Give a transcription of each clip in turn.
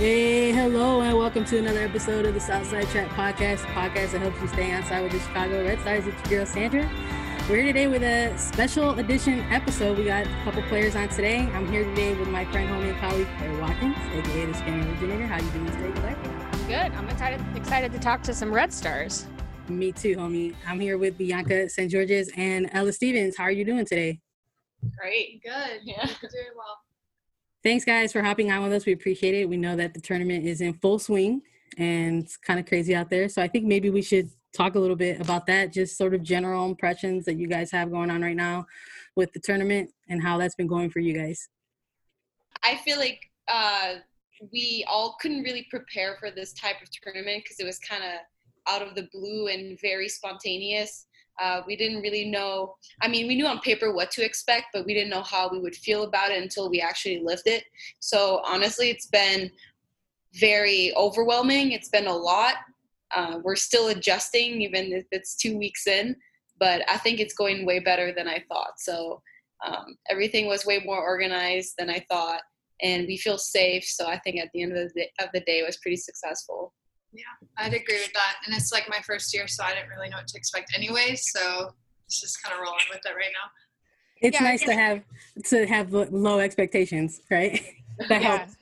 Hey, hello, and welcome to another episode of the Southside Chat Podcast, podcast that helps you stay outside with the Chicago Red Stars. It's your girl Sandra. We're here today with a special edition episode. We got a couple players on today. I'm here today with my friend, homie, and colleague Claire Watkins, aka the Scanning Originator. How you doing today, Claire? I'm good. I'm excited excited to talk to some Red Stars. Me too, homie. I'm here with Bianca St. Georges and Ella Stevens. How are you doing today? Great. Good. Yeah. Doing well. Thanks, guys, for hopping on with us. We appreciate it. We know that the tournament is in full swing and it's kind of crazy out there. So I think maybe we should talk a little bit about that, just sort of general impressions that you guys have going on right now with the tournament and how that's been going for you guys. I feel like uh, we all couldn't really prepare for this type of tournament because it was kind of out of the blue and very spontaneous. Uh, we didn't really know. I mean, we knew on paper what to expect, but we didn't know how we would feel about it until we actually lived it. So honestly, it's been very overwhelming. It's been a lot. Uh, we're still adjusting, even if it's two weeks in, but I think it's going way better than I thought. So um, everything was way more organized than I thought, and we feel safe. So I think at the end of the day, of the day it was pretty successful. Yeah, I'd agree with that. And it's like my first year, so I didn't really know what to expect anyway. So it's just kind of rolling with it right now. It's Yeah, nice to have to have low expectations, right? that Yeah. helps.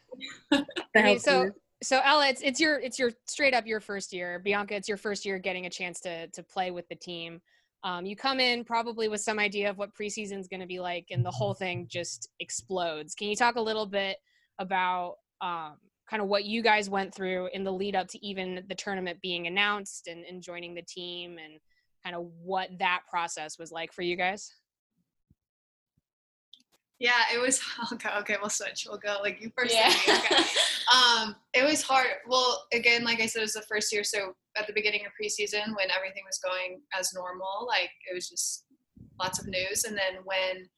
That I mean, helps. so so Ella, it's it's your it's your straight up your first year. Bianca, it's your first year getting a chance to to play with the team. Um, you come in probably with some idea of what preseason is going to be like, and the whole thing just explodes. Can you talk a little bit about um, kind of what you guys went through in the lead up to even the tournament being announced and, and joining the team, and kind of what that process was like for you guys? Yeah, it was okay. Okay, we'll switch. We'll go like you first. Yeah. Okay. um, it was hard. Well, again, like I said, it was the first year. So at the beginning of preseason, when everything was going as normal, like it was just lots of news. And then when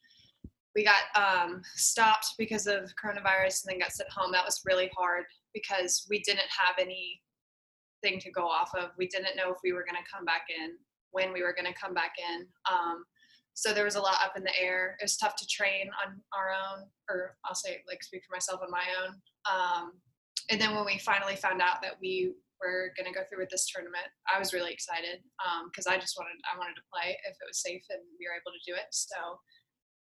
we got um, stopped because of coronavirus and then got sent home, that was really hard because we didn't have anything to go off of. We didn't know if we were going to come back in, when we were going to come back in. Um, so there was a lot up in the air. It was tough to train on our own, or I'll say like speak for myself on my own. Um, and then when we finally found out that we were going to go through with this tournament, I was really excited because I just wanted I wanted to play if it was safe and we were able to do it. So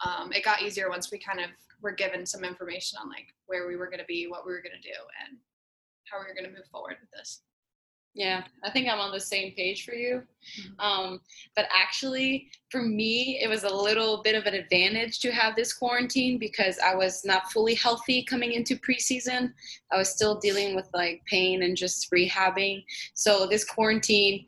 um, it got easier once we kind of were given some information on like where we were going to be, what we were going to do, and how we were going to move forward with this. Yeah, I think I'm on the same page for you. Um, but actually, for me, it was a little bit of an advantage to have this quarantine because I was not fully healthy coming into preseason. I was still dealing with like pain and just rehabbing. So this quarantine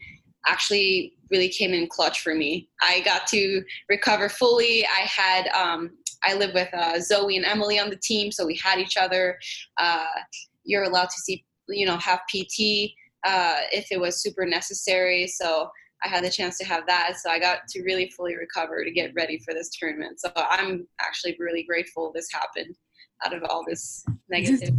actually really came in clutch for me. I got to recover fully. I had um, I live with uh, Zoe and Emily on the team, so we had each other. Uh, you're allowed to see, you know, have PT uh, if it was super necessary. So I had the chance to have that. So I got to really fully recover to get ready for this tournament. So I'm actually really grateful this happened out of all this negative.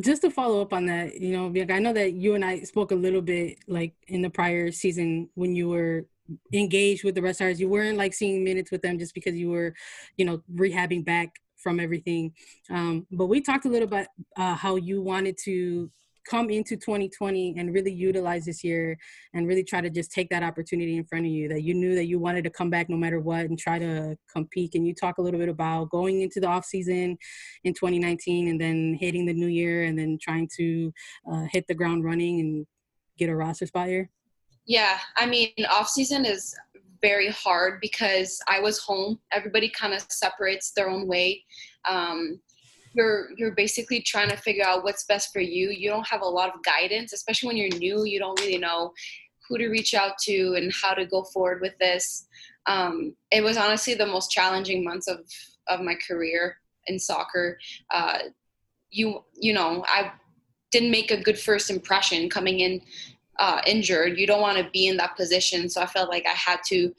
Just to follow up on that, you know, I know that you and I spoke a little bit like in the prior season when you were engaged with the Red Stars. You weren't like seeing minutes with them just because you were, you know, rehabbing back from everything. Um, but we talked a little about uh, how you wanted to come into 2020 and really utilize this year and really try to just take that opportunity in front of you that you knew that you wanted to come back no matter what and try to compete can you talk a little bit about going into the off season in 2019 and then hitting the new year and then trying to uh, hit the ground running and get a roster spot here Yeah, I mean, off season is very hard because I was home. Everybody kind of separates their own way. Um, you're you're basically trying to figure out what's best for you. You don't have a lot of guidance, especially when you're new. You don't really know who to reach out to and how to go forward with this. Um, it was honestly the most challenging months of of my career in soccer. Uh, you you know I didn't make a good first impression coming in uh, injured. You don't want to be in that position. So I felt like I had to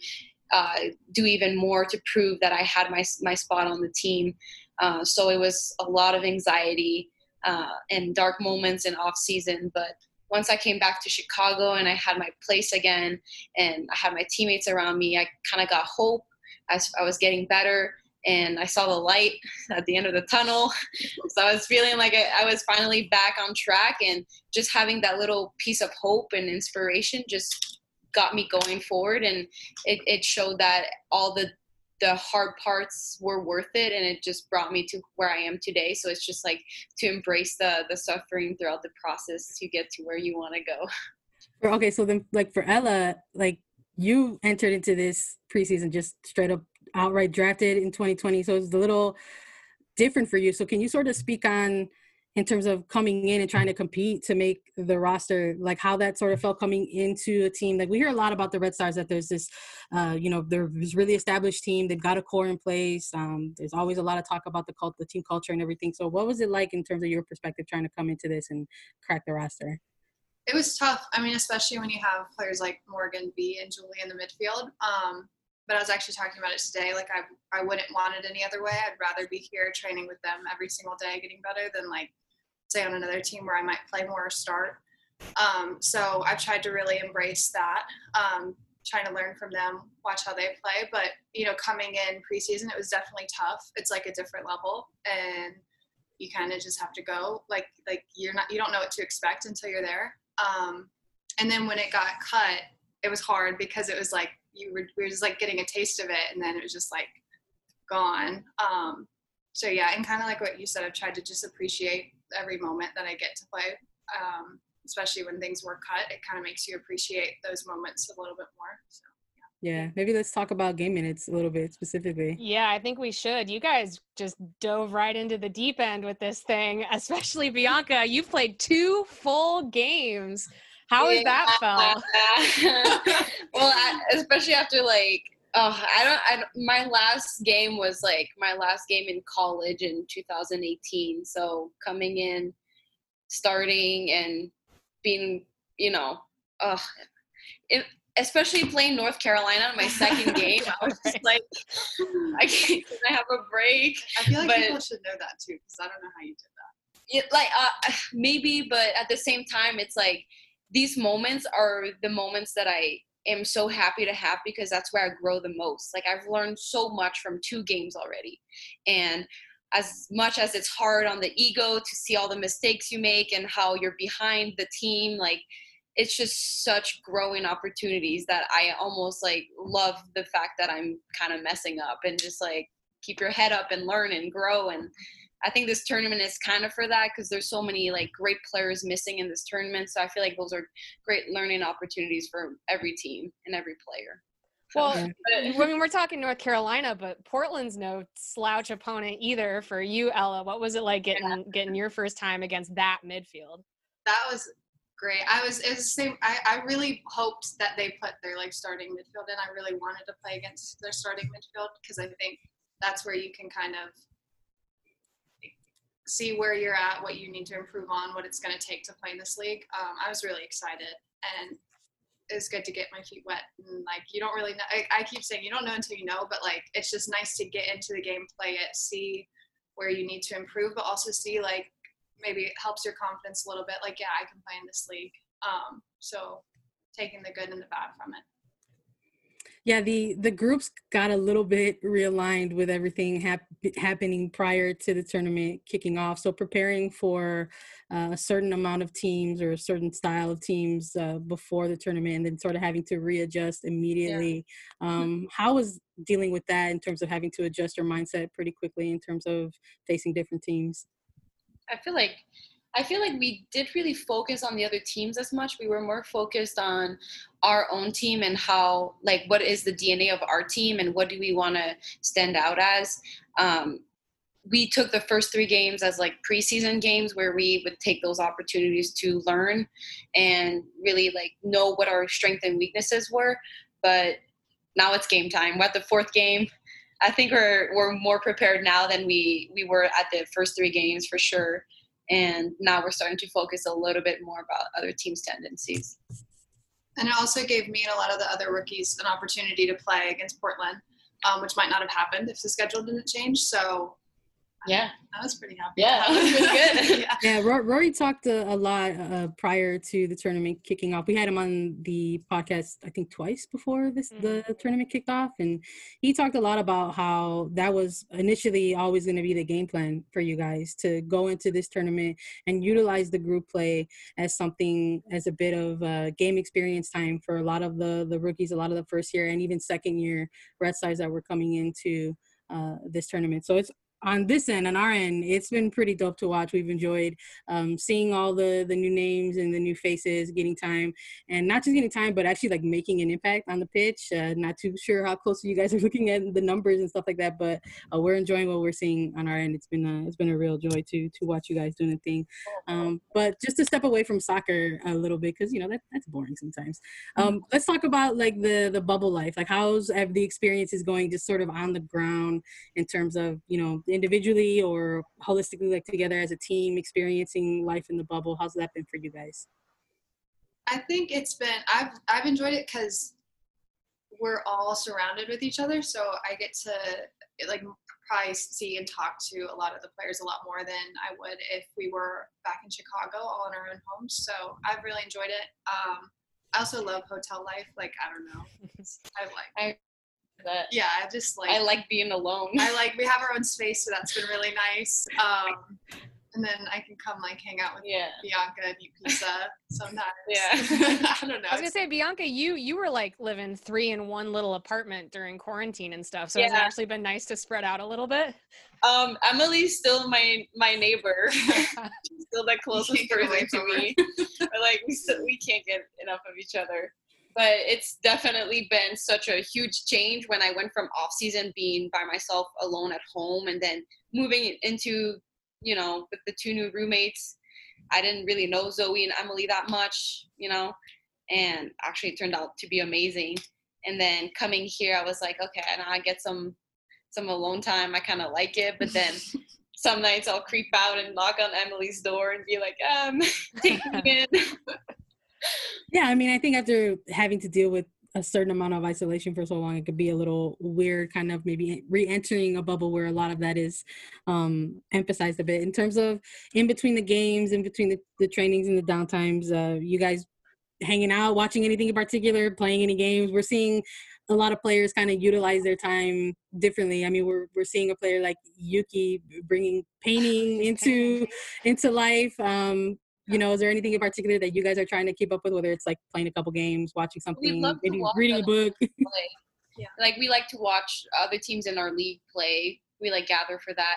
uh, do even more to prove that I had my my spot on the team. Uh, so it was a lot of anxiety uh, and dark moments in off season. But once I came back to Chicago and I had my place again, and I had my teammates around me, I kind of got hope as I was getting better. and I saw the light at the end of the tunnel. so I was feeling like I, I was finally back on track, and just having that little piece of hope and inspiration just got me going forward, and it, it showed that all the the hard parts were worth it and it just brought me to where i am today. So it's just like to embrace the the suffering throughout the process to get to where you want to go okay so then like for ella like you entered into this preseason just straight up outright drafted in 2020 so it's a little different for you. So can you sort of speak on in terms of coming in and trying to compete to make the roster like how that sort of felt coming into a team. Like we hear a lot about the red stars that there's this uh, you know there's really established team. They've got a core in place. Um, there's always a lot of talk about the cult the team culture and everything. So what was it like in terms of your perspective trying to come into this and crack the roster? It was tough. I mean especially when you have players like morgan b and julie in the midfield. Um, but I was actually talking about it today. Like I, I wouldn't want it any other way. I'd rather be here training with them every single day, getting better than like say on another team where I might play more or start. Um, so I've tried to really embrace that, um, trying to learn from them, watch how they play. But you know, coming in preseason, it was definitely tough. It's like a different level, and you kind of just have to go. Like like you're not you don't know what to expect until you're there. Um, and then when it got cut, it was hard because it was like you were we were just like getting a taste of it, and then it was just like gone. Um, so yeah, and kind of like what you said, I've tried to just appreciate every moment that I get to play. Um, especially when things were cut, it kind of makes you appreciate those moments a little bit more. So. Yeah, maybe let's talk about game minutes a little bit specifically. Yeah, I think we should. You guys just dove right into the deep end with this thing, especially Bianca. You've played two full games. How has yeah. that felt? well, especially after like oh i don't i my last game was like my last game in college in 2018 so coming in starting and being you know uh it, especially playing north carolina in my second game i was just like i can't can i have a break? I feel like but, people should know that too because i don't know how you did that. It, like uh, maybe but at the same time it's like these moments are the moments that i am so happy to have because that's where I grow the most. Like I've learned so much from two games already. And as much as it's hard on the ego to see all the mistakes you make and how you're behind the team, like it's just such growing opportunities that I almost like love the fact that I'm kind of messing up and just like keep your head up and learn and grow and I think this tournament is kind of for that because there's so many like great players missing in this tournament. So I feel like those are great learning opportunities for every team and every player. Well, I mean, we're talking North Carolina, but Portland's no slouch opponent either for you, Ella. What was it like getting yeah. getting your first time against that midfield? That was great. I was it was the same. I, I really hoped that they put their like starting midfield in. I really wanted to play against their starting midfield because I think that's where you can kind of see where you're at, what you need to improve on, what it's going to take to play in this league. Um, I was really excited, and it's good to get my feet wet. And like you don't really know. I, I keep saying you don't know until you know, but like it's just nice to get into the game, play it, see where you need to improve, but also see like maybe it helps your confidence a little bit. Like yeah, I can play in this league. Um, so taking the good and the bad from it yeah the the groups got a little bit realigned with everything hap- happening prior to the tournament kicking off. So preparing for uh, a certain amount of teams or a certain style of teams uh, before the tournament and then sort of having to readjust immediately yeah. um, how was dealing with that in terms of having to adjust your mindset pretty quickly in terms of facing different teams? I feel like I feel like we did really focus on the other teams as much. We were more focused on our own team and how, like, what is the DNA of our team and what do we want to stand out as. Um, we took the first three games as like preseason games where we would take those opportunities to learn and really like know what our strengths and weaknesses were. But now it's game time. We're at the fourth game. I think we're we're more prepared now than we we were at the first three games for sure and now we're starting to focus a little bit more about other teams' tendencies. And it also gave me and a lot of the other rookies an opportunity to play against Portland, um, which might not have happened if the schedule didn't change. So Yeah. I was pretty happy. Yeah, it was good. yeah. Yeah, Ro- Rory talked a, a lot uh, prior to the tournament kicking off. We had him on the podcast, I think, twice before this the tournament kicked off, and he talked a lot about how that was initially always going to be the game plan for you guys to go into this tournament and utilize the group play as something as a bit of uh, game experience time for a lot of the the rookies, a lot of the first year and even second year Red Stars that were coming into uh, this tournament. So it's on this end, on our end, it's been pretty dope to watch. We've enjoyed um, seeing all the the new names and the new faces, getting time, and not just getting time, but actually like making an impact on the pitch. Uh, not too sure how close you guys are looking at the numbers and stuff like that, but uh, we're enjoying what we're seeing on our end. It's been a, it's been a real joy to to watch you guys doing the thing. Um, but just to step away from soccer a little bit, because you know that that's boring sometimes. Um, let's talk about like the the bubble life. Like how's the experiences going, just sort of on the ground in terms of you know individually or holistically like together as a team experiencing life in the bubble how's that been for you guys I think it's been I've I've enjoyed it because we're all surrounded with each other, so I get to like probably see and talk to a lot of the players a lot more than I would if we were back in Chicago, all in our own homes. So I've really enjoyed it. Um, I also love hotel life. Like I don't know, I like I that yeah, I just like I like being alone. I like we have our own space, so that's been really nice. Um, and then I can come like hang out with yeah. Bianca and eat pizza sometimes. Yeah. I don't know. I was gonna say, Bianca, you you were like living three in one little apartment during quarantine and stuff. So it's actually been nice to spread out a little bit. Um, Emily's still my my neighbor. She's still the closest can't get away person to from her. me. but like we still we can't get enough of each other. But it's definitely been such a huge change when I went from off season being by myself alone at home and then moving into, you know, with the two new roommates. I didn't really know Zoe and Emily that much, you know, and actually it turned out to be amazing. And then coming here, I was like, okay, now I get some some alone time. I kind of like it, but then some nights I'll creep out and knock on Emily's door and be like, um, take me in. yeah i mean i think after having to deal with a certain amount of isolation for so long it could be a little weird kind of maybe re-entering a bubble where a lot of that is um emphasized a bit in terms of in between the games in between the, the trainings and the downtimes uh you guys hanging out watching anything in particular playing any games we're seeing a lot of players kind of utilize their time differently. I mean, we're we're seeing a player like Yuki bringing painting into into life. Um, you know, is there anything in particular that you guys are trying to keep up with, whether it's like playing a couple games, watching something, maybe reading a book? play. Yeah. Like we like to watch other teams in our league play. We like gather for that.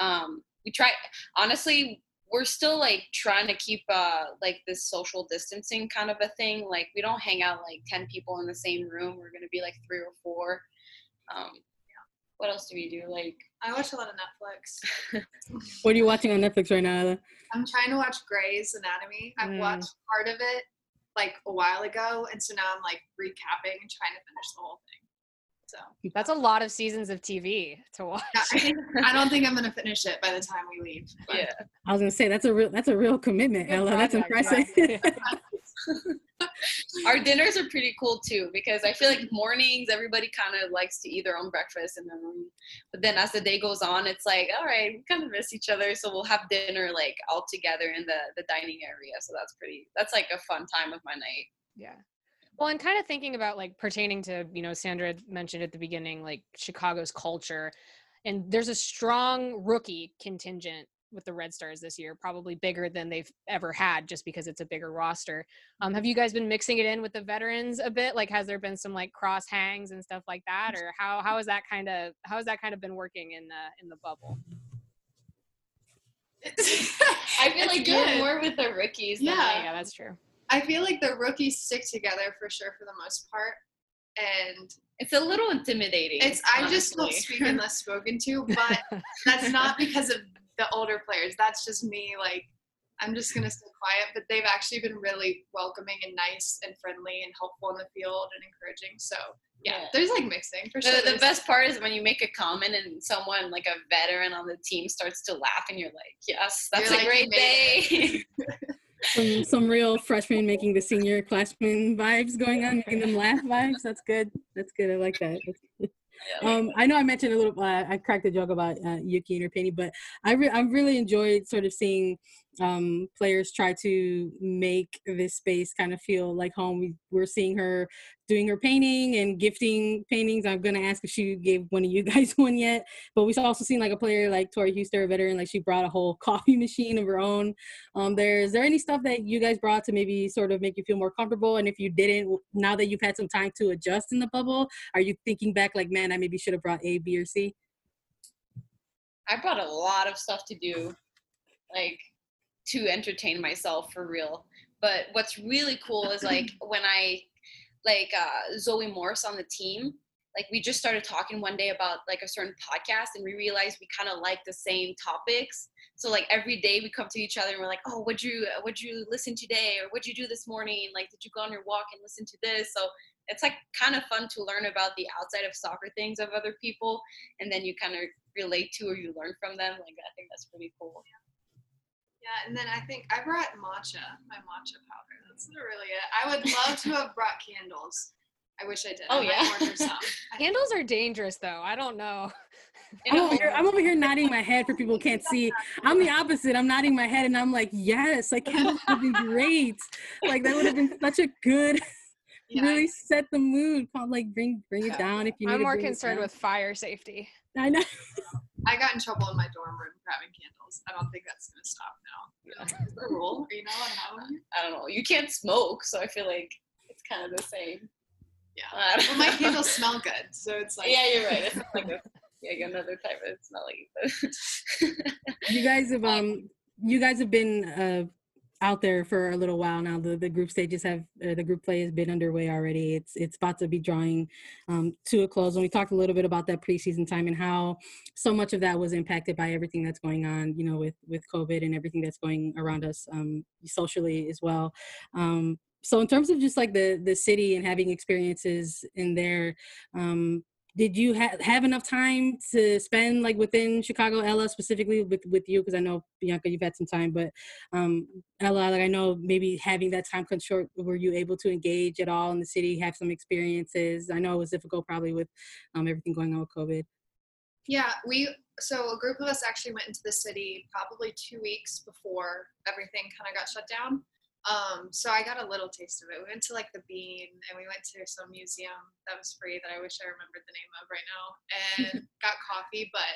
Um, we try. Honestly, we're still like trying to keep uh like this social distancing kind of a thing. Like we don't hang out like ten people in the same room. We're gonna be like three or four. Um, what else do we do? Like I watch a lot of Netflix. what are you watching on Netflix right now? I'm trying to watch Grey's Anatomy. I've Mm. watched part of it like a while ago, and so now I'm like recapping and trying to finish the whole thing. So That's a lot of seasons of TV to watch. yeah, I, don't think I'm gonna finish it by the time we leave. but- yeah. I was gonna say that's a real that's a real commitment, Good Ella. That's project, impressive. Our dinners are pretty cool too because I feel like mornings everybody kind of likes to eat their own breakfast in their room, but then as the day goes on, it's like all right, we kind of miss each other, so we'll have dinner like all together in the the dining area. So that's pretty. That's like a fun time of my night. Yeah. Well, and kind of thinking about like pertaining to, you know, Sandra mentioned at the beginning, like Chicago's culture. And there's a strong rookie contingent with the Red Stars this year, probably bigger than they've ever had just because it's a bigger roster. Um, have you guys been mixing it in with the veterans a bit? Like has there been some like cross hangs and stuff like that? Or how how is that kind of how has that kind of been working in the in the bubble? I feel like you're more with the rookies. Than Yeah. Yeah, that's true. I feel like the rookies stick together for sure for the most part, and It's a little intimidating. it's I just don't honestly. speak unless spoken to, but that's not because of the older players. That's just me. Like I'm just gonna stay quiet. But they've actually been really welcoming and nice and friendly and helpful in the field and encouraging. So yeah, Yeah. there's like mixing for sure. The, the best part is when you make a comment and someone like a veteran on the team starts to laugh and you're like, yes, that's You're a like, great day. some some real freshmen making the senior classmen vibes going on, making them laugh vibes. That's good. That's good. I like that. Um, I know I mentioned a little. Uh, I cracked a joke about uh, Yuki and her painting, but I re- I really enjoyed sort of seeing um, players try to make this space kind of feel like home. We, we're seeing her doing her painting and gifting paintings. I'm gonna ask if she gave one of you guys one yet, but we've also seen like a player like Tori Huster, a veteran, like she brought a whole coffee machine of her own. Um, there is there any stuff that you guys brought to maybe sort of make you feel more comfortable? And if you didn't, now that you've had some time to adjust in the bubble, are you thinking back like, man, I maybe should have brought A, B, or C? I brought a lot of stuff to do, like to entertain myself for real. But what's really cool is like when I like uh, Zoe Morse on the team, like we just started talking one day about like a certain podcast and we realized we kind of like the same topics. So like every day we come to each other and we're like, oh, what'd you what'd you listen today or what'd you do this morning? Like, did you go on your walk and listen to this? So it's like kind of fun to learn about the outside of soccer things of other people and then you kind of relate to or you learn from them. Like I think that's pretty cool. Yeah, and then I think I brought matcha, my matcha powder. That's really it. I would love to have brought candles. I wish I did. Oh I yeah. some. Candles are dangerous though. I don't know. I'm over, here, I'm over here nodding my head for people who can't see. I'm the opposite. I'm nodding my head and I'm like, yes, like candles would be great. Like that would have been such a good, Yeah, really set the mood. Like bring bring it down if you need. I'm more bring concerned with fire safety. I know. I got in trouble in my dorm room for having candles. I don't think that's gonna stop now. Is there a rule? Are you not allowed to have one? I don't know. You can't smoke, so I feel like it's kind of the same. Yeah. I Well, my candles smell good, so it's like yeah, you're right. It's like a, yeah, another type of smelling. But you guys have um you guys have been uh out there for a little while now the the group stages have uh, the group play has been underway already. It's it's about to be drawing um to a close. And we talked a little bit about that preseason time and how so much of that was impacted by everything that's going on you know with with covid and everything that's going around us um socially as well. Um so in terms of just like the the city and having experiences in there um did you ha- have enough time to spend like within Chicago, Ella specifically with with you? Because I know Bianca, you've had some time, but um, Ella, like I know maybe having that time cut short. Were you able to engage at all in the city, have some experiences? I know it was difficult probably with um, everything going on with COVID. Yeah, we so a group of us actually went into the city probably two weeks before everything kind of got shut down. Um, so I got a little taste of it. We went to like the Bean and we went to some museum that was free that I wish I remembered the name of right now and got coffee. But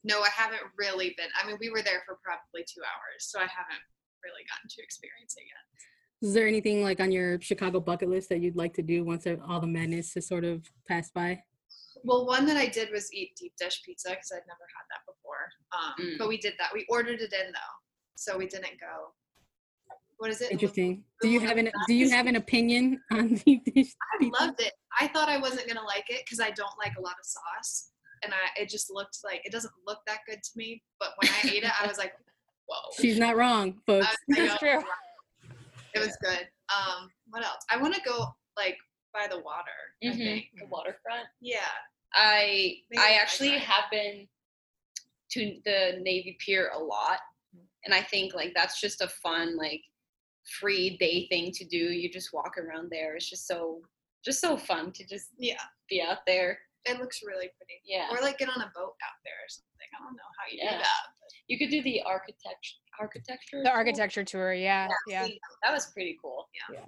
no, I haven't really been. I mean, we were there for probably two hours, so I haven't really gotten to experience it yet. Is there anything like on your Chicago bucket list that you'd like to do once all the madness has sort of passed by? Well, one that I did was eat deep dish pizza because I'd never had that before. Um, Mm. But we did that. We ordered it in though, so we didn't go. What is it? Interesting. Do you have an Do you have an opinion on deep dish I loved it. I thought I wasn't gonna like it because I don't like a lot of sauce, and I it just looked like it doesn't look that good to me. But when I ate it, I was like, whoa. She's not wrong, folks. I- I That's know. true. It was good. Um, what else? I want to go like by the water. I Mhm. think. the waterfront. Yeah. I Maybe I I actually tried. have been to the Navy Pier a lot, and I think like that's just a fun like free day thing to do. You just walk around there. It's just so just so fun to just Yeah. be out there. It looks really pretty. Yeah. Or like get on a boat out there or something. I don't know how you Yeah. do that. You could do the architect architecture. The tour. architecture tour, yeah, yeah. See, That was pretty cool. Yeah.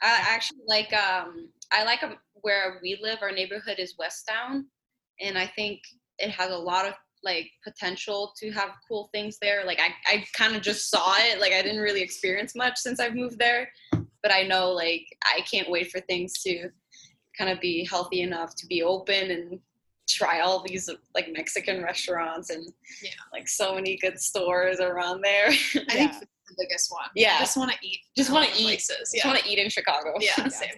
I actually like um I like where we live. Our neighborhood is West Town, and I think it has a lot of like potential to have cool things there. Like I I kind of just saw it. Like I didn't really experience much since I've moved there, but I know like I can't wait for things to kind of be healthy enough to be open and try all these like Mexican restaurants and Yeah. like so many good stores around there. I think Yeah. food's the biggest one. Yeah. I just want to eat. Just wanna eat. Places. Just Yeah. want to eat in Chicago. Yeah. Yeah. Same.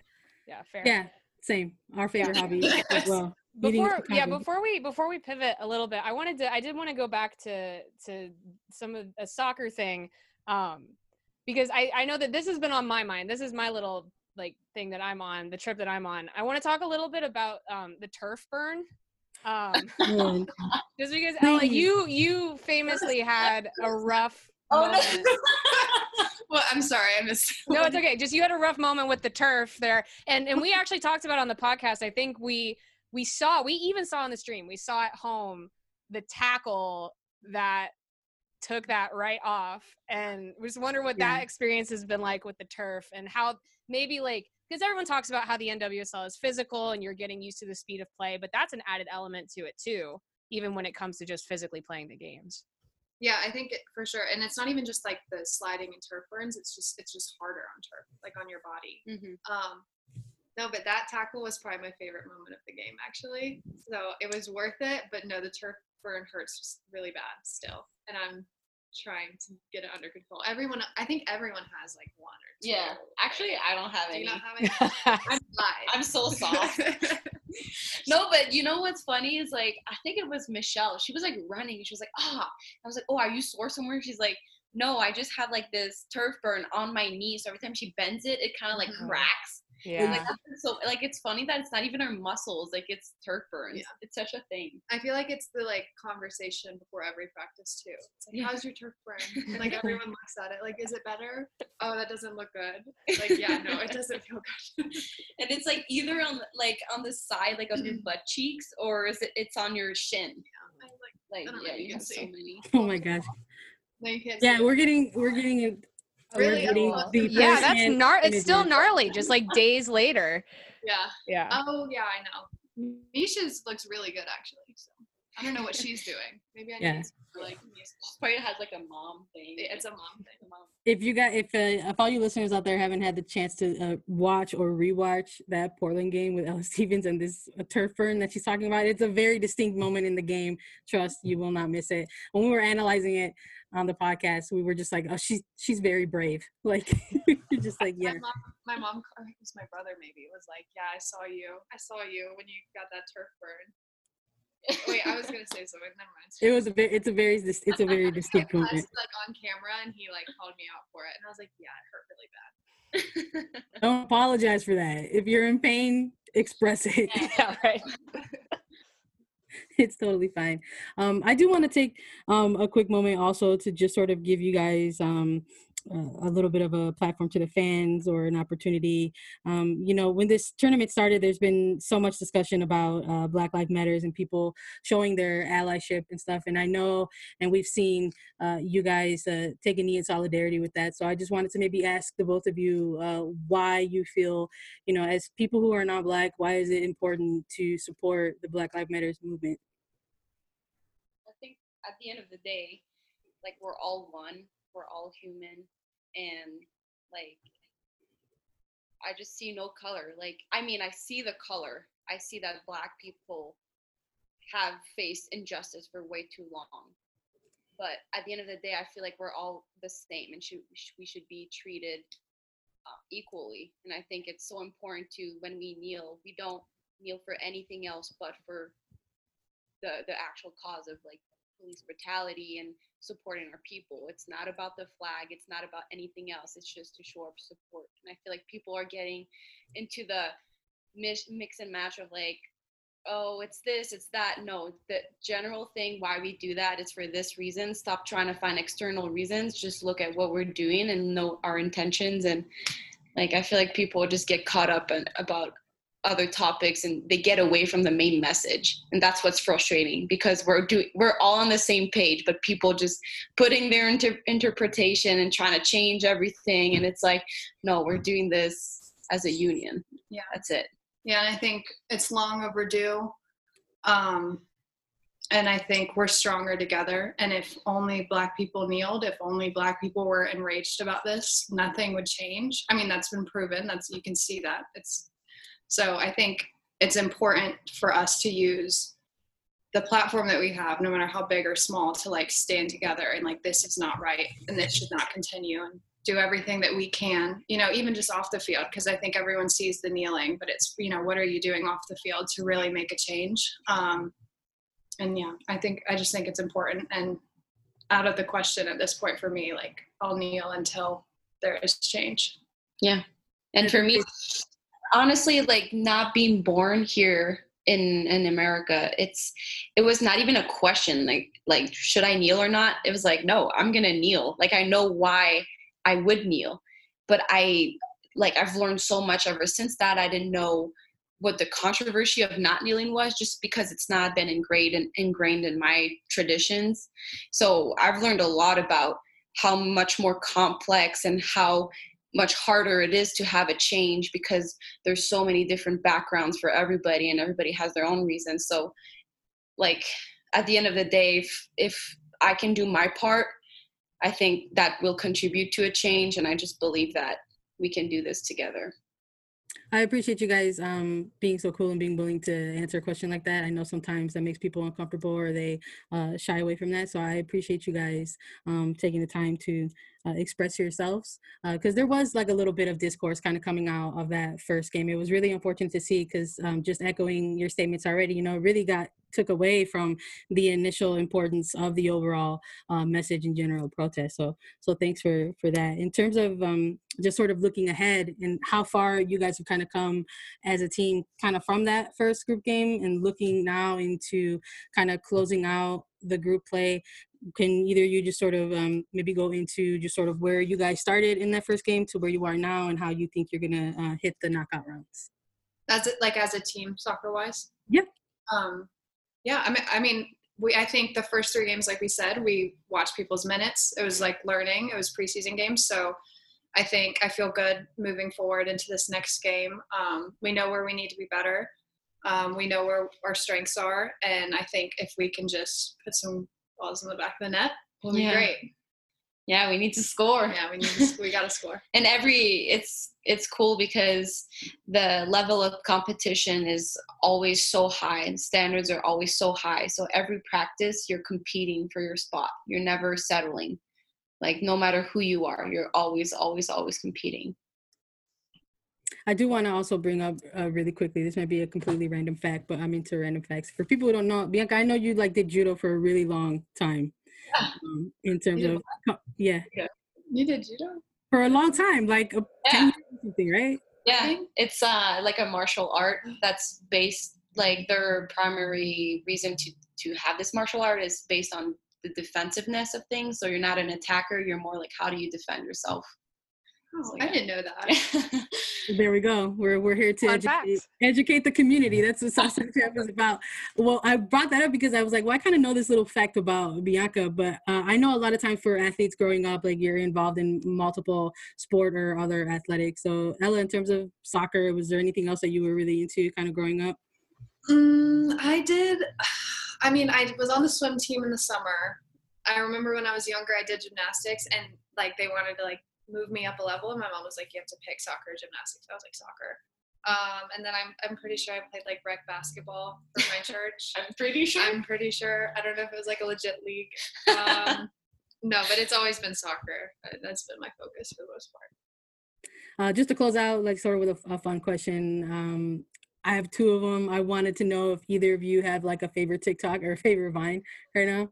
Yeah, fair. Yeah, same. Our favorite hobby as well. Before yeah before we before we pivot a little bit i wanted to i did want to go back to to some of a soccer thing um because i i know that this has been on my mind this is my little like thing that i'm on the trip that i'm on i want to talk a little bit about um the turf burn um Mm. just because ella you you famously had a rough Oh, no. well, I'm sorry, I missed. no, it's okay. Just you had a rough moment with the turf there, and and we actually talked about it on the podcast. I think we we saw, we even saw on the stream, we saw at home the tackle that took that right off and we just wonder what Yeah. that experience has been like with the turf and how maybe like because everyone talks about how the NWSL is physical and you're getting used to the speed of play, but that's an added element to it too, even when it comes to just physically playing the games. Yeah, I think it, for sure. And it's not even just like the sliding and turf burns. It's just it's just harder on turf, like on your body. Mhm. Um, no, but that tackle was probably my favorite moment of the game, actually. So it was worth it. But no, the turf burn hurts just really bad still, and I'm trying to get it under control. Everyone, I think everyone has like one or two. Yeah. Actually, I don't have do you any. not have any? I'm. I'm so soft. no, but you know what's funny is like I think it was Michelle. She was like running. She was like, ah. I was like, oh, are you sore somewhere? She's like, no, I just have like this turf burn on my knee. So every time she bends it, it kind of like Mhm. cracks. Yeah. Like, so like it's funny that it's not even our muscles. Like it's turf burns. Yeah. It's such a thing. I feel like it's the like conversation before every practice too. It's like, Yeah. how's your turf burn? And, like everyone looks at it, like, is it better? Oh, that doesn't look good. Like, yeah, no, it doesn't feel good. And it's like either on like on the side like of your mm-hmm. butt cheeks or is it it's on your shin. I'm like, Like I don't know yeah, you you can have so many. Oh my gosh. no, you can't. Yeah, see we're getting we're getting it. Really? We're getting Oh, the yeah, that's firsthand gnar. It's still gnarly, just like days later. Yeah. Yeah. Oh yeah, I know. Misha's looks really good actually. So I don't know what she's doing. Maybe I Yeah. need to like Misha. Probably has like a mom thing. It's a mom thing. Mom. If you got if uh, if all you listeners out there haven't had the chance to uh, watch or rewatch that Portland game with Ella Stevens and this uh, turf burn that she's talking about, it's a very distinct moment in the game. Trust you will not miss it. When we were analyzing it on the podcast, we were just like, oh, she's she's very brave. Like you're just like, yeah. My mom, my mom, or it was my brother maybe, it was like, "Yeah, I saw you. I saw you when you got that turf burn." Wait, I was gonna say something. Never mind. It was a very it's a very it's a very distinct cussed, moment. like on camera, and he like called me out for it, and I was like, "Yeah, it hurt really bad." Don't apologize for that. If you're in pain, express it. yeah, right. it's totally fine. Um, I do want to take um, a quick moment also to just sort of give you guys um, a little bit of a platform to the fans or an opportunity. Um, you know, when this tournament started, there's been so much discussion about uh, Black Lives Matters and people showing their allyship and stuff. And I know, and we've seen uh, you guys uh, take a knee in solidarity with that. So I just wanted to maybe ask the both of you uh, why you feel, you know, as people who are not Black, why is it important to support the Black Lives Matters movement? I think at the end of the day, like we're all one, we're all human, and like I just see no color. Like I mean, I see the color. I see that black people have faced injustice for way too long. But at the end of the day, I feel like we're all the same, and should we should be treated uh, equally. And I think it's so important to when we kneel, we don't kneel for anything else but for the the actual cause of like police brutality and supporting our people. It's not about the flag. It's not about anything else. It's just to show up support. And I feel like people are getting into the mix, mix and match of like, oh, it's this, it's that. No, the general thing why we do that is for this reason. Stop trying to find external reasons. Just look at what we're doing and know our intentions. And like, I feel like people just get caught up in, about other topics and they get away from the main message and that's what's frustrating because we're doing we're all on the same page but people just putting their inter- interpretation and trying to change everything and it's like no we're doing this as a union Yeah. that's it Yeah, and I think it's long overdue. Um, and I think we're stronger together. And if only Black people kneeled, if only Black people were enraged about this, nothing would change. I mean, that's been proven. That's you can see that. It's so I think it's important for us to use the platform that we have, no matter how big or small, to like stand together and like this is not right and this should not continue and do everything that we can, you know, even just off the field, because I think everyone sees the kneeling, but it's, you know, what are you doing off the field to really make a change? Um, and yeah, I think, I just think it's important and out of the question at this point for me, like I'll kneel until there is change. Yeah. And for me honestly like not being born here in in america it's it was not even a question like like should i kneel or not? It was like no i'm gonna kneel. Like i know why i would kneel but i like i've learned so much ever since that. I didn't know what the controversy of not kneeling was just because it's not been ingrained and ingrained in my traditions. So i've learned a lot about how much more complex and how much harder it is to have a change because there's so many different backgrounds for everybody and everybody has their own reasons so like at the end of the day if, if i can do my part i think that will contribute to a change and i just believe that we can do this together I appreciate you guys um, being so cool and being willing to answer a question like that. I know sometimes that makes people uncomfortable or they uh, shy away from that. So I appreciate you guys um, taking the time to uh, express yourselves because uh, there was like a little bit of discourse kind of coming out of that first game. It was really unfortunate to see because um, just echoing your statements already, you know, really got took away from the initial importance of the overall uh, message in general protest. So, so thanks for for that. In terms of um, just sort of looking ahead and how far you guys have kind of come as a team, kind of from that first group game and looking now into kind of closing out the group play can either you just sort of um, maybe go into just sort of where you guys started in that first game to where you are now and how you think you're gonna uh, hit the knockout rounds? As it like as a team soccer wise yep um yeah i mean i mean we i think the first three games like we said we watched people's minutes. It was like learning. It was preseason games so i think i feel good moving forward into this next game. Um, we know where we need to be better. Um, we know where our strengths are and i think if we can just put some balls in the back of the net will be yeah. great. Yeah, we need to score. Yeah, we need to, we got to score. And every it's it's cool because the level of competition is always so high and standards are always so high. So every practice you're competing for your spot. You're never settling. Like no matter who you are, you're always always always competing. I do want to also bring up uh, really quickly. This might be a completely random fact, but I'm into random facts. For people who don't know, Bianca, I know you like did judo for a really long time. Um, in terms of yeah. yeah, you did judo for a long time, like a yeah. something, right? Yeah, it's uh like a martial art that's based like their primary reason to to have this martial art is based on the defensiveness of things. So you're not an attacker; you're more like how do you defend yourself. Oh, I didn't know that. there we go. We're we're here to educate, educate, the community. That's what Southside Chat is about. Well, I brought that up because I was like, well, I kind of know this little fact about Bianca, but uh, I know a lot of times for athletes growing up, like you're involved in multiple sport or other athletics. So, Ella, in terms of soccer, was there anything else that you were really into, kind of growing up? Mm, I did. I mean, I was on the swim team in the summer. I remember when I was younger, I did gymnastics, and like they wanted to like move me up a level and my mom was like you have to pick soccer or gymnastics i was like soccer um, and then I'm, I'm pretty sure I played like rec basketball for my church. I'm pretty sure. I'm pretty sure. I don't know if it was like a legit league. Um, no, but it's always been soccer. That's been my focus for the most part. Uh, just to close out, like sort of with a, a fun question. Um, I have two of them. I wanted to know if either of you have like a favorite TikTok or a favorite Vine right now.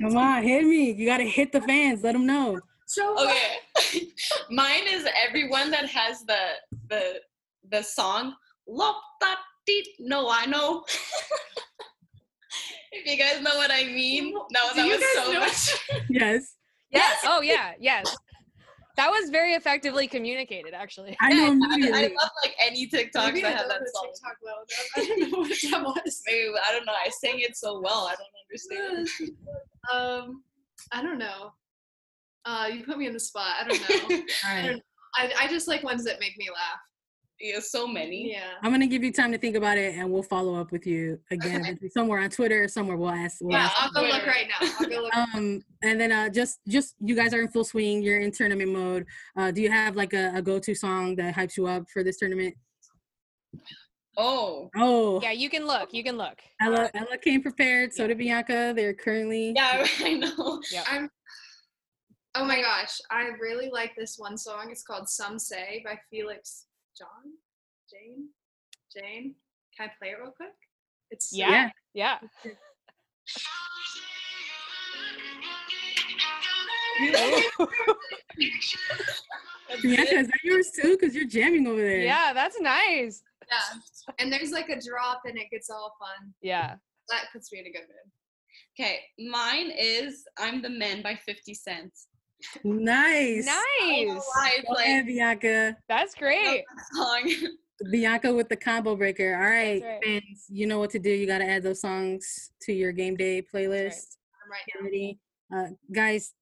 Come on, hit me. You got to hit the fans. Let them know. So okay, mine is everyone that has the the the song "Lop No, I know. if you guys know what I mean, no, that was so much. yes. Yes. Oh yeah. Yes. That was very effectively communicated, actually. I know. Yeah, I, I, love like any TikToks Maybe that have that song. TikTok well I don't know what that was. Maybe I don't know. I sang it so well. I don't understand. um, I don't know. Uh, you put me in the spot. I don't know. I, don't, I, I just like ones that make me laugh. Yeah, so many. Yeah. I'm gonna give you time to think about it, and we'll follow up with you again okay. somewhere on Twitter. Somewhere we'll ask. We'll yeah, ask I'll go look right now. I'll go look. um, and then uh, just just you guys are in full swing. You're in tournament mode. Uh, do you have like a, a go-to song that hypes you up for this tournament? Oh. Oh. Yeah, you can look. You can look. Ella Ella came prepared. So did Bianca. They're currently. Yeah, I know. Yeah. I'm. Oh my gosh, I really like this one song. It's called "Some Say" by Felix John, Jane, Jane. Can I play it real quick? It's yeah, yeah. Bianca, is that yours too? Because you're jamming over there. Yeah, that's nice. Yeah, and there's like a drop, and it gets all fun. Yeah, that puts me in a good mood. Okay, mine is "I'm the Man" by Fifty Cent. Nice. Nice. Like, Bianca. That's great. Song. Bianca with the combo breaker. All right, right. fans, you know what to do. You got to add those songs to your game day playlist. I'm right Get ready. Uh, guys,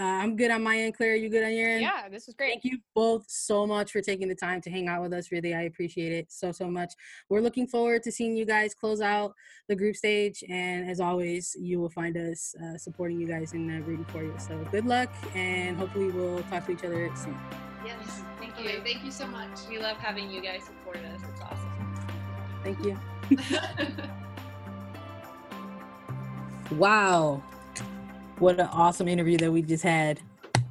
uh, I'm good on my end. Claire, you good on your end? Yeah, this was great. Thank you both so much for taking the time to hang out with us. Really, I appreciate it so, so much. We're looking forward to seeing you guys close out the group stage. And as always, you will find us uh, supporting you guys and uh, rooting for you. So good luck, and hopefully, we'll talk to each other soon. Yes. Thank Okay, you. thank you so much. We love having you guys support us. It's awesome. Thank you. Wow. What an awesome interview that we just had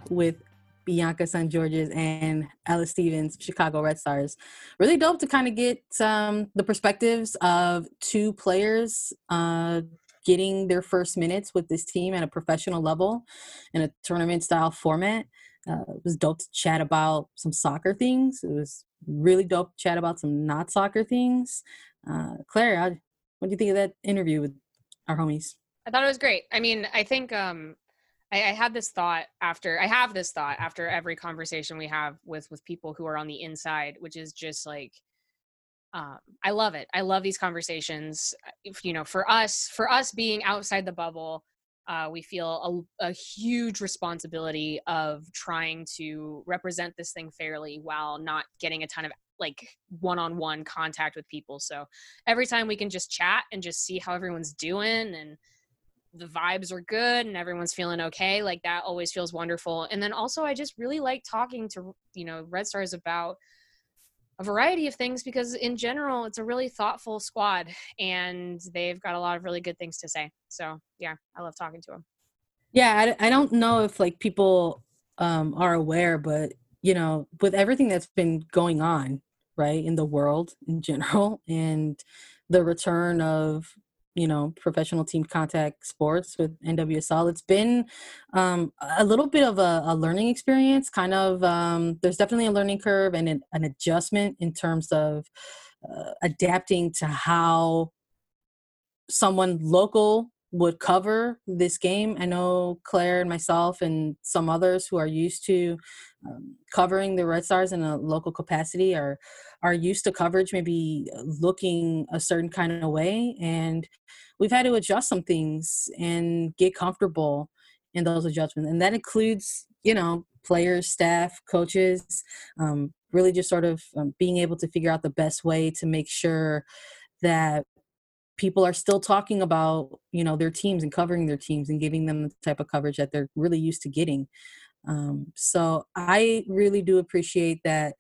with Bianca St. Georges and Alice Stevens, Chicago Red Stars. Really dope to kind of get um, the perspectives of two players uh, getting their first minutes with this team at a professional level in a tournament style format. Uh, it was dope to chat about some soccer things. It was really dope to chat about some not soccer things. Uh, Claire, what do you think of that interview with our homies? I thought it was great. I mean, I think um, I, I had this thought after I have this thought after every conversation we have with with people who are on the inside, which is just like um, I love it. I love these conversations. If, you know, for us, for us being outside the bubble, uh, we feel a, a huge responsibility of trying to represent this thing fairly while not getting a ton of like one-on-one contact with people. So every time we can just chat and just see how everyone's doing and the vibes are good and everyone's feeling okay like that always feels wonderful. And then also i just really like talking to you know red stars about a variety of things because in general it's a really thoughtful squad and they've got a lot of really good things to say. So yeah i love talking to them Yeah, I, I don't know if like people um, are aware, but you know, with everything that's been going on, right, in the world in general, and the return of you know professional team contact sports with NWSL, it's been um, a little bit of a, a learning experience. Kind of, um, there's definitely a learning curve and an, an adjustment in terms of uh, adapting to how someone local would cover this game. I know Claire and myself and some others who are used to um, covering the Red Stars in a local capacity are are used to coverage maybe looking a certain kind of way and we've had to adjust some things and get comfortable in those adjustments and that includes you know players staff coaches um, really just sort of um, being able to figure out the best way to make sure that people are still talking about you know their teams and covering their teams and giving them the type of coverage that they're really used to getting. Um, so i really do appreciate that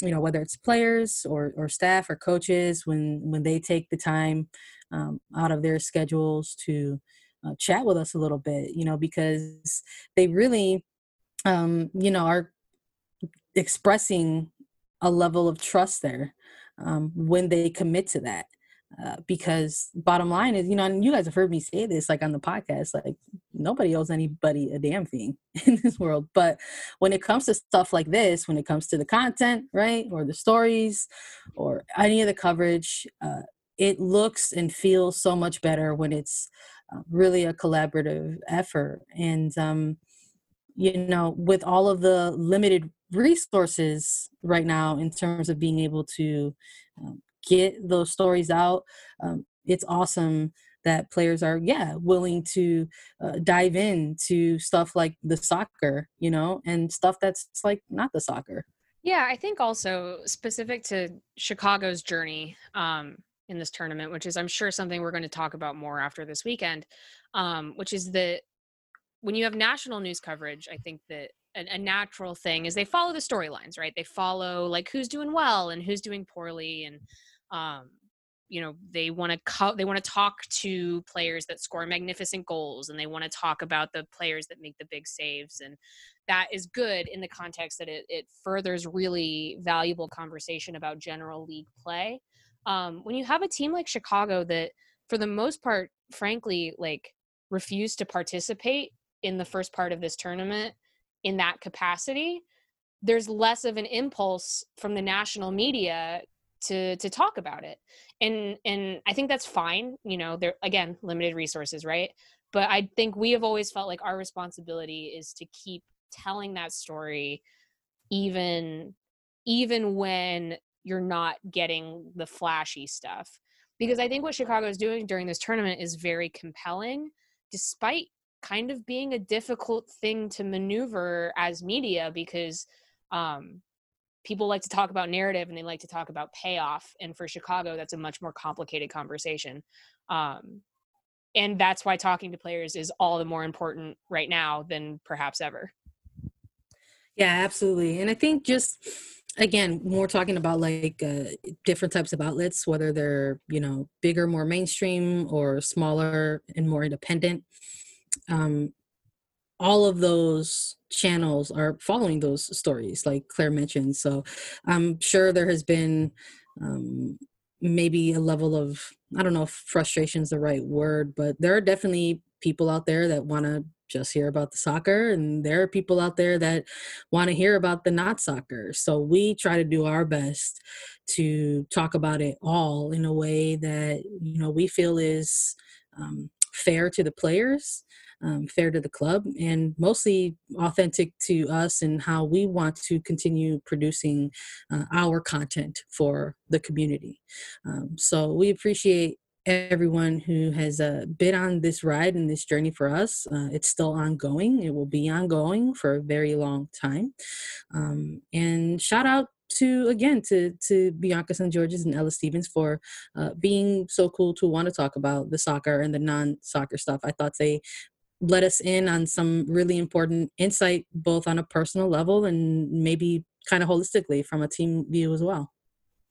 you know whether it's players or, or staff or coaches when when they take the time um, out of their schedules to uh, chat with us a little bit you know because they really um, you know are expressing a level of trust there um, when they commit to that uh, because bottom line is, you know, and you guys have heard me say this like on the podcast, like nobody owes anybody a damn thing in this world. But when it comes to stuff like this, when it comes to the content, right, or the stories, or any of the coverage, uh, it looks and feels so much better when it's uh, really a collaborative effort. And, um, you know, with all of the limited resources right now in terms of being able to um, get those stories out. Um, it's awesome that players are, yeah, willing to uh, dive into stuff like the soccer, you know, and stuff that's like not the soccer. Yeah, I think also specific to Chicago's journey um, in this tournament, which is I'm sure something we're going to talk about more after this weekend, um, which is that when you have national news coverage, I think that a, a natural thing is they follow the storylines, right? They follow like who's doing well and who's doing poorly, and um, you know they want to co- they want to talk to players that score magnificent goals and they want to talk about the players that make the big saves and that is good in the context that it, it furthers really valuable conversation about general league play. Um, when you have a team like chicago that for the most part frankly like refused to participate in the first part of this tournament in that capacity there's less of an impulse from the national media to to talk about it. And and i think that's fine you know there again limited resources right? But i think we have always felt like our responsibility is to keep telling that story even even when you're not getting the flashy stuff. Because i think what chicago is doing during this tournament is very compelling despite kind of being a difficult thing to maneuver as media because um, people like to talk about narrative and they like to talk about payoff and for chicago that's a much more complicated conversation um, and that's why talking to players is all the more important right now than perhaps ever. Yeah absolutely and i think just again more talking about like uh, different types of outlets whether they're you know bigger more mainstream or smaller and more independent um, all of those channels are following those stories like claire mentioned so i'm sure there has been um, maybe a level of i don't know if frustration is the right word but there are definitely people out there that want to just hear about the soccer and there are people out there that want to hear about the not soccer so we try to do our best to talk about it all in a way that you know we feel is um, fair to the players um, fair to the club and mostly authentic to us and how we want to continue producing uh, our content for the community. Um, so we appreciate everyone who has uh, been on this ride and this journey for us. Uh, it's still ongoing. It will be ongoing for a very long time. Um, and shout out to again to to Bianca St. Georges and Ella Stevens for uh, being so cool to want to talk about the soccer and the non-soccer stuff. I thought they let us in on some really important insight, both on a personal level and maybe kind of holistically from a team view as well.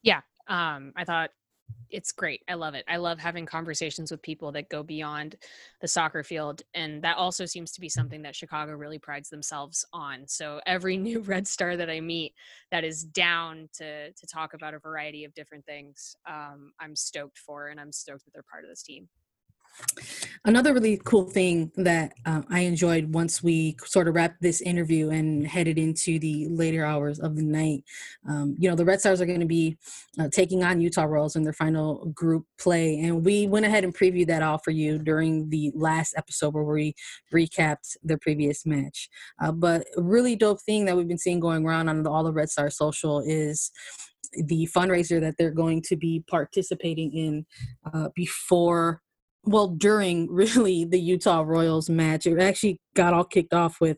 Yeah, um, I thought it's great. I love it. I love having conversations with people that go beyond the soccer field. And that also seems to be something that Chicago really prides themselves on. So every new Red Star that I meet that is down to to talk about a variety of different things, um, I'm stoked for and I'm stoked that they're part of this team. Another really cool thing that uh, I enjoyed once we sort of wrapped this interview and headed into the later hours of the night, um, you know, the Red Stars are going to be uh, taking on Utah Royals in their final group play. And we went ahead and previewed that all for you during the last episode where we recapped the previous match. Uh, but a really dope thing that we've been seeing going around on all the Red Star social is the fundraiser that they're going to be participating in uh, before well during really the Utah Royals match. It actually got all kicked off with,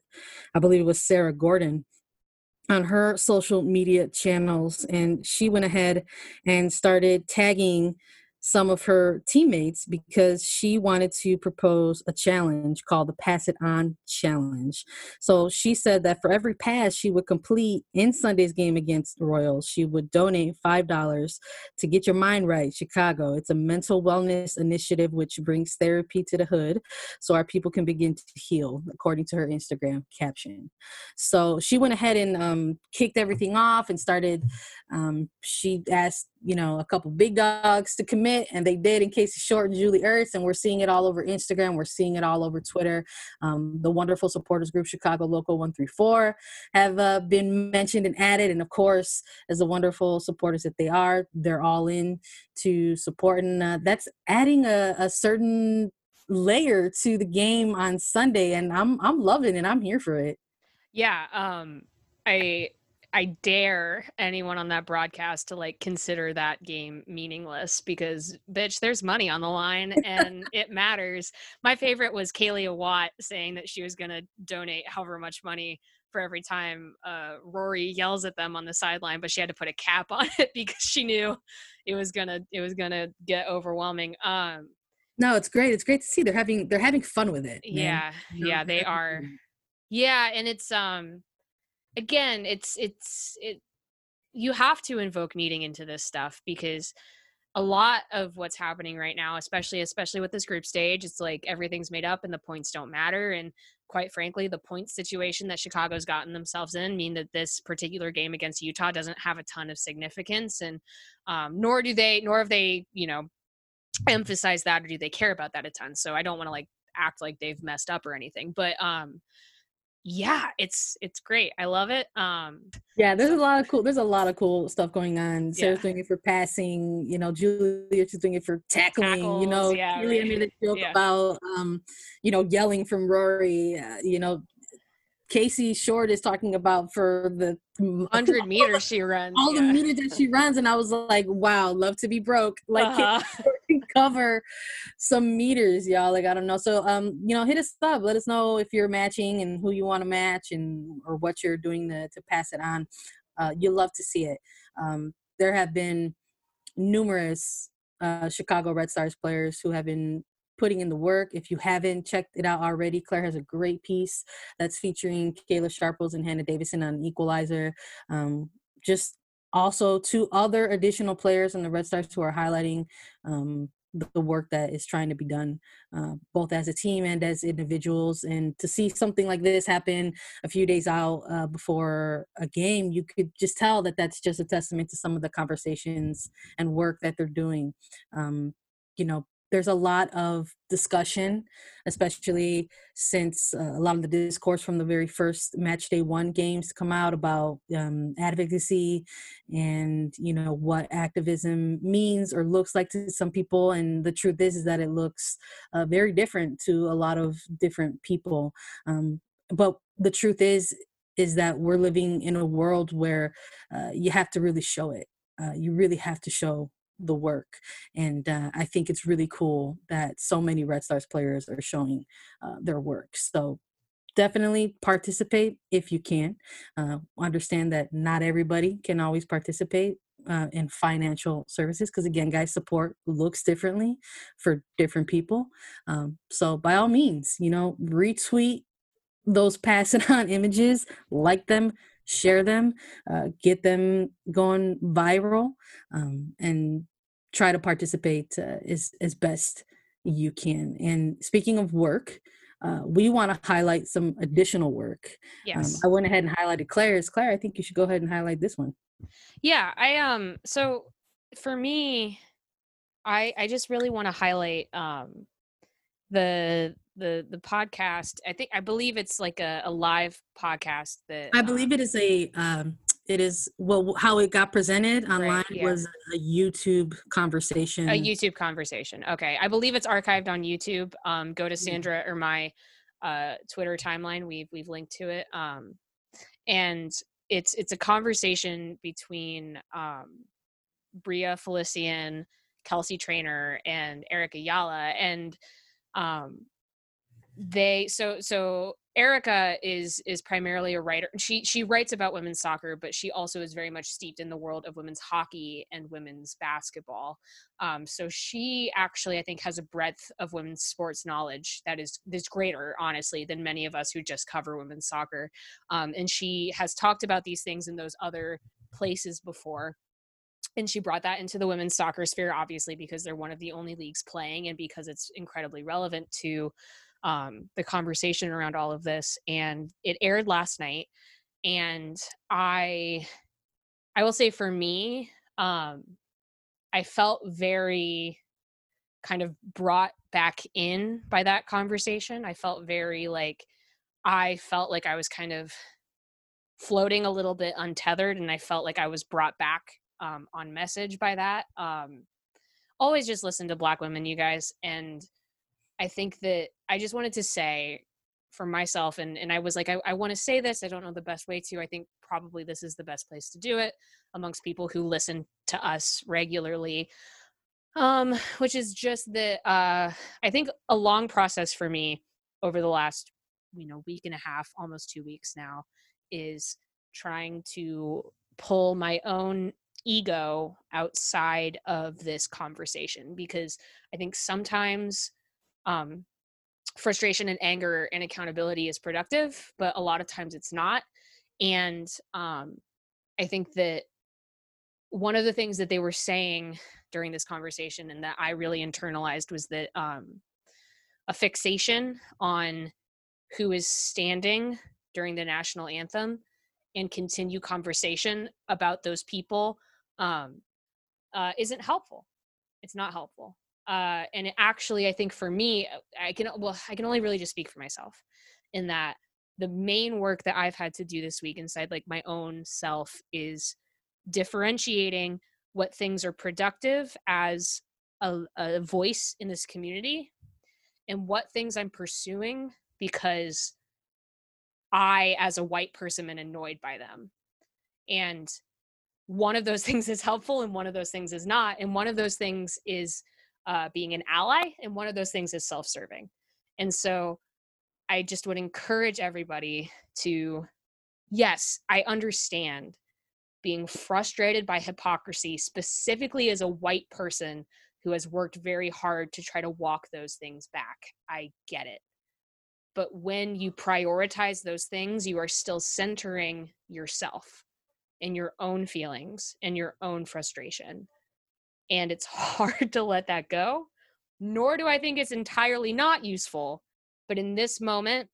I believe it was Sarah Gordon on her social media channels, and she went ahead and started tagging some of her teammates because she wanted to propose a challenge called the Pass It On Challenge. So she said that for every pass she would complete in Sunday's game against the Royals, she would donate $5 to Get Your Mind Right Chicago. It's a mental wellness initiative which brings therapy to the hood so our people can begin to heal, according to her Instagram caption. So she went ahead and um, kicked everything off and started, um, she asked you know, a couple big dogs to commit, and they did in Casey Short and Julie Ertz, and we're seeing it all over Instagram. We're seeing it all over Twitter. Um, the wonderful supporters group, Chicago Local 134, have uh, been mentioned and added. And of course, as the wonderful supporters that they are, they're all in to support. And uh, that's adding a, a certain layer to the game on Sunday. And I'm, I'm loving it. I'm here for it. Yeah. Um, I I dare anyone on that broadcast to like consider that game meaningless because bitch, there's money on the line and it matters. My favorite was Kealia Watt saying that she was gonna donate however much money for every time uh, Rory yells at them on the sideline, but she had to put a cap on it because she knew it was gonna it was gonna get overwhelming. Um, no, it's great. It's great to see they're having they're having fun with it. Man. Yeah, yeah, they are. Yeah, and it's um again it's it's it you have to invoke meeting into this stuff because a lot of what's happening right now especially especially with this group stage it's like everything's made up and the points don't matter. And quite frankly the point situation that chicago's gotten themselves in mean that this particular game against utah doesn't have a ton of significance. And um, nor do they nor have they you know emphasize that or do they care about that a ton. So i don't want to like act like they've messed up or anything. But um yeah it's it's great i love it um yeah there's a lot of cool there's a lot of cool stuff going on sarah's yeah. doing it for passing you know julia's doing it for tackling Tackles, you know yeah, really right. made a joke yeah. about um you know yelling from rory uh, you know Casey Short is talking about for the 100 meters she runs. All yeah. the meters that she runs. And I was like, wow, love to be broke. Like, uh-huh. Cover some meters, y'all. Like, I don't know. So, um, you know, hit us up. Let us know if you're matching and who you want to match and or what you're doing to, to pass it on. Uh, you'll love to see it. Um, there have been numerous uh, Chicago Red Stars players who have been putting in the work. If you haven't checked it out already, Claire has a great piece that's featuring Kayla Sharples and Hannah Davison on Equalizer. Um, just also two other additional players in the Red Stars who are highlighting um, the work that is trying to be done, uh, both as a team and as individuals. And to see something like this happen a few days out uh, before a game, you could just tell that that's just a testament to some of the conversations and work that they're doing. Um, you know, there's a lot of discussion, especially since uh, a lot of the discourse from the very first match day one games come out about um, advocacy and you know what activism means or looks like to some people. And the truth is, is that it looks uh, very different to a lot of different people. Um, but the truth is, is that we're living in a world where uh, you have to really show it. Uh, you really have to show the work. And uh, I think it's really cool that so many Red Stars players are showing uh, their work. So definitely participate if you can. Uh, understand that not everybody can always participate. Uh, in financial services, because again, guys, support looks differently for different people. Um, so, by all means, you know, retweet those passing on images, like them, share them, uh, get them going viral, um, and try to participate uh, as, as best you can. And speaking of work, uh, we want to highlight some additional work. Um, yes. Um, I went ahead and highlighted Claire's. Claire, I think you should go ahead and highlight this one. Yeah, I um so for me I I just really want to highlight um the the the podcast i think i believe it's like a, a live podcast that i believe um, it is a um it is well how it got presented online right, yeah. was a youtube conversation. A youtube conversation okay. I believe it's archived on youtube um go to sandra or my uh twitter timeline we've we've linked to it um and it's it's a conversation between um Bria Felicien kelsey Trainor and Erica Ayala and um they so so Erica is is primarily a writer. She she writes about women's soccer, but she also is very much steeped in the world of women's hockey and women's basketball. Um, so she actually, I think, has a breadth of women's sports knowledge that is is greater, honestly, than many of us who just cover women's soccer. Um, and she has talked about these things in those other places before. And she brought that into the women's soccer sphere, obviously, because they're one of the only leagues playing, and because it's incredibly relevant to um, the conversation around all of this and it aired last night and i i will say for me um i felt very kind of brought back in by that conversation. I felt very like i felt like i was kind of floating a little bit untethered and i felt like i was brought back um, on message by that um, always just listen to black women you guys and I think that I just wanted to say for myself and and I was like I, I want to say this I don't know the best way to I think probably this is the best place to do it amongst people who listen to us regularly. Um which is just that uh I think a long process for me over the last you know week and a half almost 2 weeks now is trying to pull my own ego outside of this conversation because I think sometimes um, frustration and anger and accountability is productive, but a lot of times it's not. And um, I think that one of the things that they were saying during this conversation and that I really internalized was that um, a fixation on who is standing during the national anthem and continue conversation about those people um, uh, isn't helpful. It's not helpful uh, and actually i think for me uh, i can well i can only really just speak for myself in that the main work that i've had to do this week inside like my own self is differentiating what things are productive as a, a voice in this community and what things i'm pursuing because I, as a white person, am annoyed by them. And one of those things is helpful and one of those things is not. And one of those things is uh, being an ally, and one of those things is self serving. And so I just would encourage everybody to, yes, I understand being frustrated by hypocrisy, specifically as a white person who has worked very hard to try to walk those things back. I get it. But when you prioritize those things, you are still centering yourself and your own feelings and your own frustration. And it's hard to let that go. Nor do I think it's entirely not useful. But in this moment,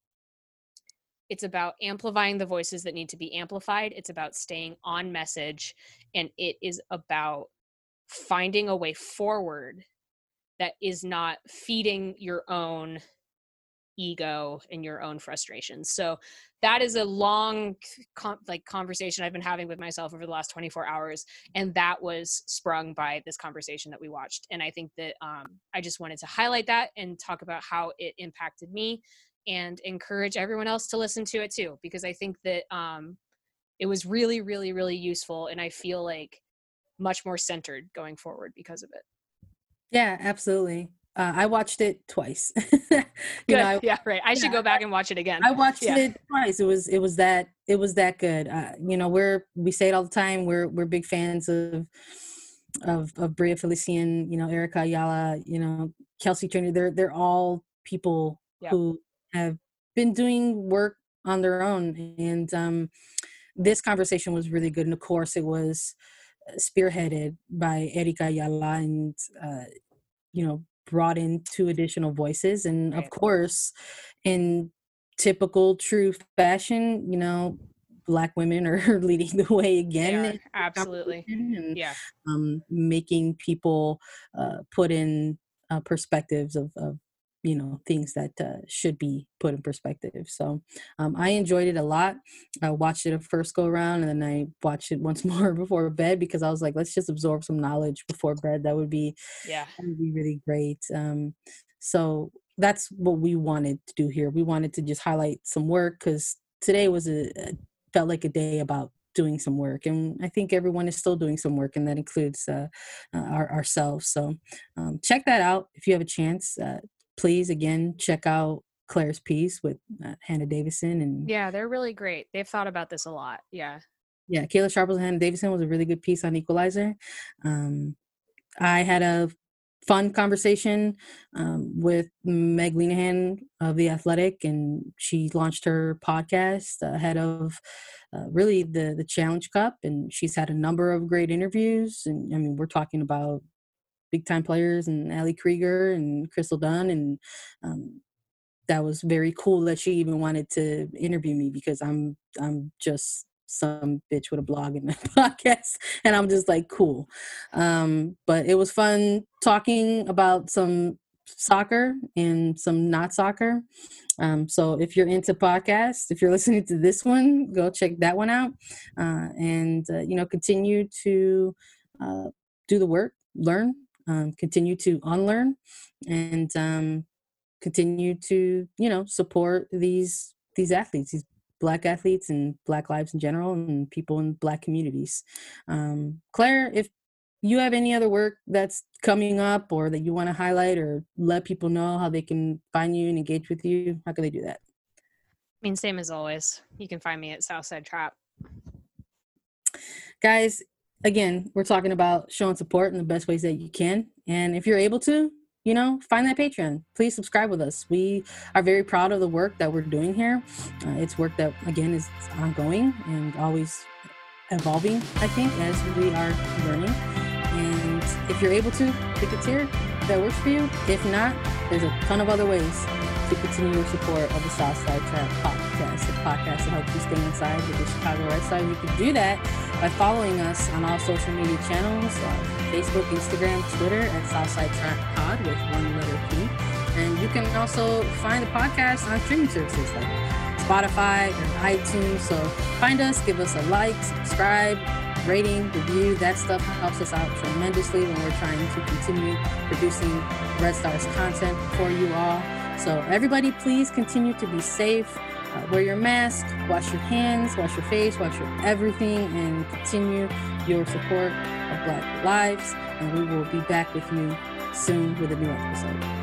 it's about amplifying the voices that need to be amplified. It's about staying on message. And it is about finding a way forward that is not feeding your own ego and your own frustrations. So that is a long like conversation I've been having with myself over the last 24 hours and that was sprung by this conversation that we watched and I think that um, I just wanted to highlight that and talk about how it impacted me and encourage everyone else to listen to it too because I think that um, it was really really really useful and I feel like much more centered going forward because of it. Yeah, absolutely. Uh, I watched it twice. Good. Know, I, yeah, right. I yeah, should go back and watch it again. I watched yeah. it twice. It was it was that it was that good. Uh, you know, we're we say it all the time. We're we're big fans of of of Bria Felicien. You know, Erica Ayala. You know, Kelsey Turner. They're they're all people yeah. who have been doing work on their own, and um, this conversation was really good. And of course, it was spearheaded by Erica Ayala and uh, you know brought in two additional voices and of course in typical true fashion you know black women are leading the way again absolutely. and, yeah. um, making people uh, put in uh, perspectives of, of you know things that uh, should be put in perspective. So um, i enjoyed it a lot. I watched it a first go around and then i watched it once more before bed because i was like let's just absorb some knowledge before bed. That would be yeah. that would be really great. Um, so that's what we wanted to do here. We wanted to just highlight some work because today was a, a felt like a day about doing some work and i think everyone is still doing some work and that includes uh, uh, our, ourselves. So um, check that out if you have a chance uh, please again check out Claire's piece with uh, Hannah Davison and yeah, they're really great. They've thought about this a lot. Yeah. Yeah, Kayla Sharples and Hannah Davison was a really good piece on Equalizer. Um, I had a fun conversation um, with Meg Linehan of The Athletic, and she launched her podcast ahead of uh, really the the Challenge Cup, and she's had a number of great interviews. And I mean, we're talking about big time players and Ali Krieger and Crystal Dunn and um, that was very cool that she even wanted to interview me because I'm I'm just some bitch with a blog and a podcast and I'm just like cool. Um, but it was fun talking about some soccer and some not soccer. Um, so if you're into podcasts, if you're listening to this one, go check that one out uh, and uh, you know continue to uh, do the work, learn, um, continue to unlearn and um, continue to you know support these these athletes these black athletes and black lives in general and people in black communities. Um, claire if you have any other work that's coming up or that you want to highlight or let people know how they can find you and engage with you how can they do that? I mean same as always. You can find me at southside trap. Guys again, we're talking about showing support in the best ways that you can. And if you're able to, you know, find that Patreon. Please subscribe with us. We are very proud of the work that we're doing here. Uh, it's work that, again, is ongoing and always evolving, I think, as we are learning. And if you're able to, pick a tier that works for you. If not, there's a ton of other ways to continue your support of the Southside Trap podcast, the podcast that helps you stay inside with the Chicago Red Stars. You can do that by following us on all social media channels uh, Facebook, Instagram, Twitter at Southside Trap Pod with one letter P. And you can also find the podcast on streaming services like Spotify and iTunes. So find us, give us a like, subscribe, rating, review. That stuff helps us out tremendously when we're trying to continue producing Red Stars content for you all. So, everybody, please continue to be safe. uh, wear your mask, wash your hands, wash your face, wash your everything, and continue your support of Black lives. And we will be back with you soon with a new episode.